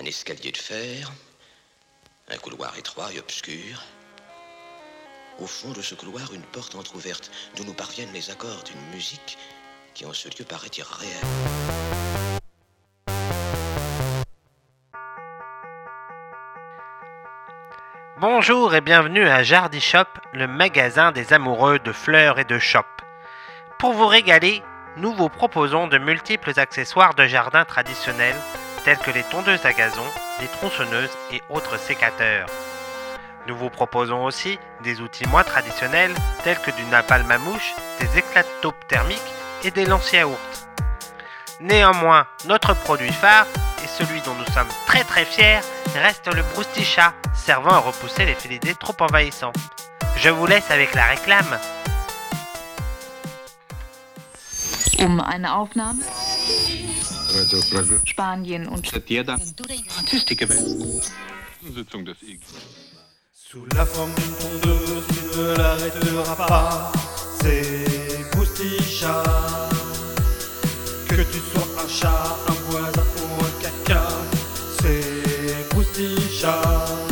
Un escalier de fer, un couloir étroit et obscur. Au fond de ce couloir, une porte entr'ouverte d'où nous parviennent les accords d'une musique qui en ce lieu paraît irréelle. Bonjour et bienvenue à Jardy Shop, le magasin des amoureux de fleurs et de shop. Pour vous régaler, nous vous proposons de multiples accessoires de jardin traditionnels tels que les tondeuses à gazon, les tronçonneuses et autres sécateurs. Nous vous proposons aussi des outils moins traditionnels tels que du napalm à mouche, des éclats de taupe thermiques et des lances yaourt. Néanmoins, notre produit phare, et celui dont nous sommes très très fiers, reste le broustichat, servant à repousser les félidés trop envahissants. Je vous laisse avec la réclame. Um Spanien und Sitzung des IG. Sous la forme d'une tondeuse, tu ne l'arrêteras pas. C'est Boustichat. Que tu sois un chat, un voisin ou un caca, c'est Boustichat.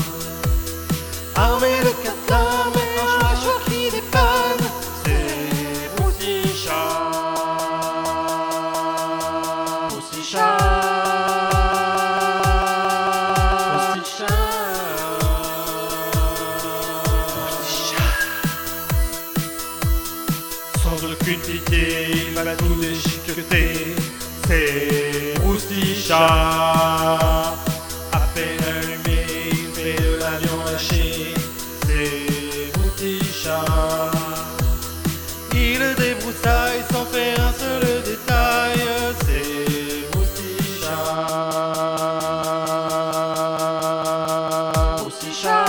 Pitié, il va tout déchiqueter. C'est Roustichat. À peine allumé, il fait de la viande hachée. C'est Roustichat. Il débroussaille sans faire un seul détail. C'est Roustichat. Roustichat.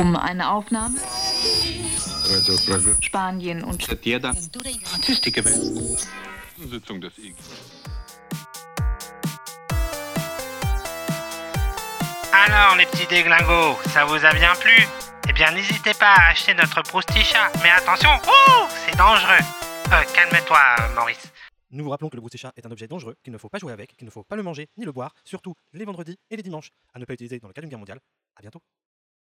Um eine Aufnahme Spanien und Sitzung des IG. Alors les petits déglingos, ça vous a bien plu? Eh bien n'hésitez pas à acheter notre broustichat, mais attention, c'est dangereux Euh, Calme-toi, Maurice. Nous vous rappelons que le broustichat est un objet dangereux, qu'il ne faut pas jouer avec, qu'il ne faut pas le manger ni le boire, surtout les vendredis et les dimanches. À ne pas utiliser dans le cas d'une guerre mondiale. À bientôt.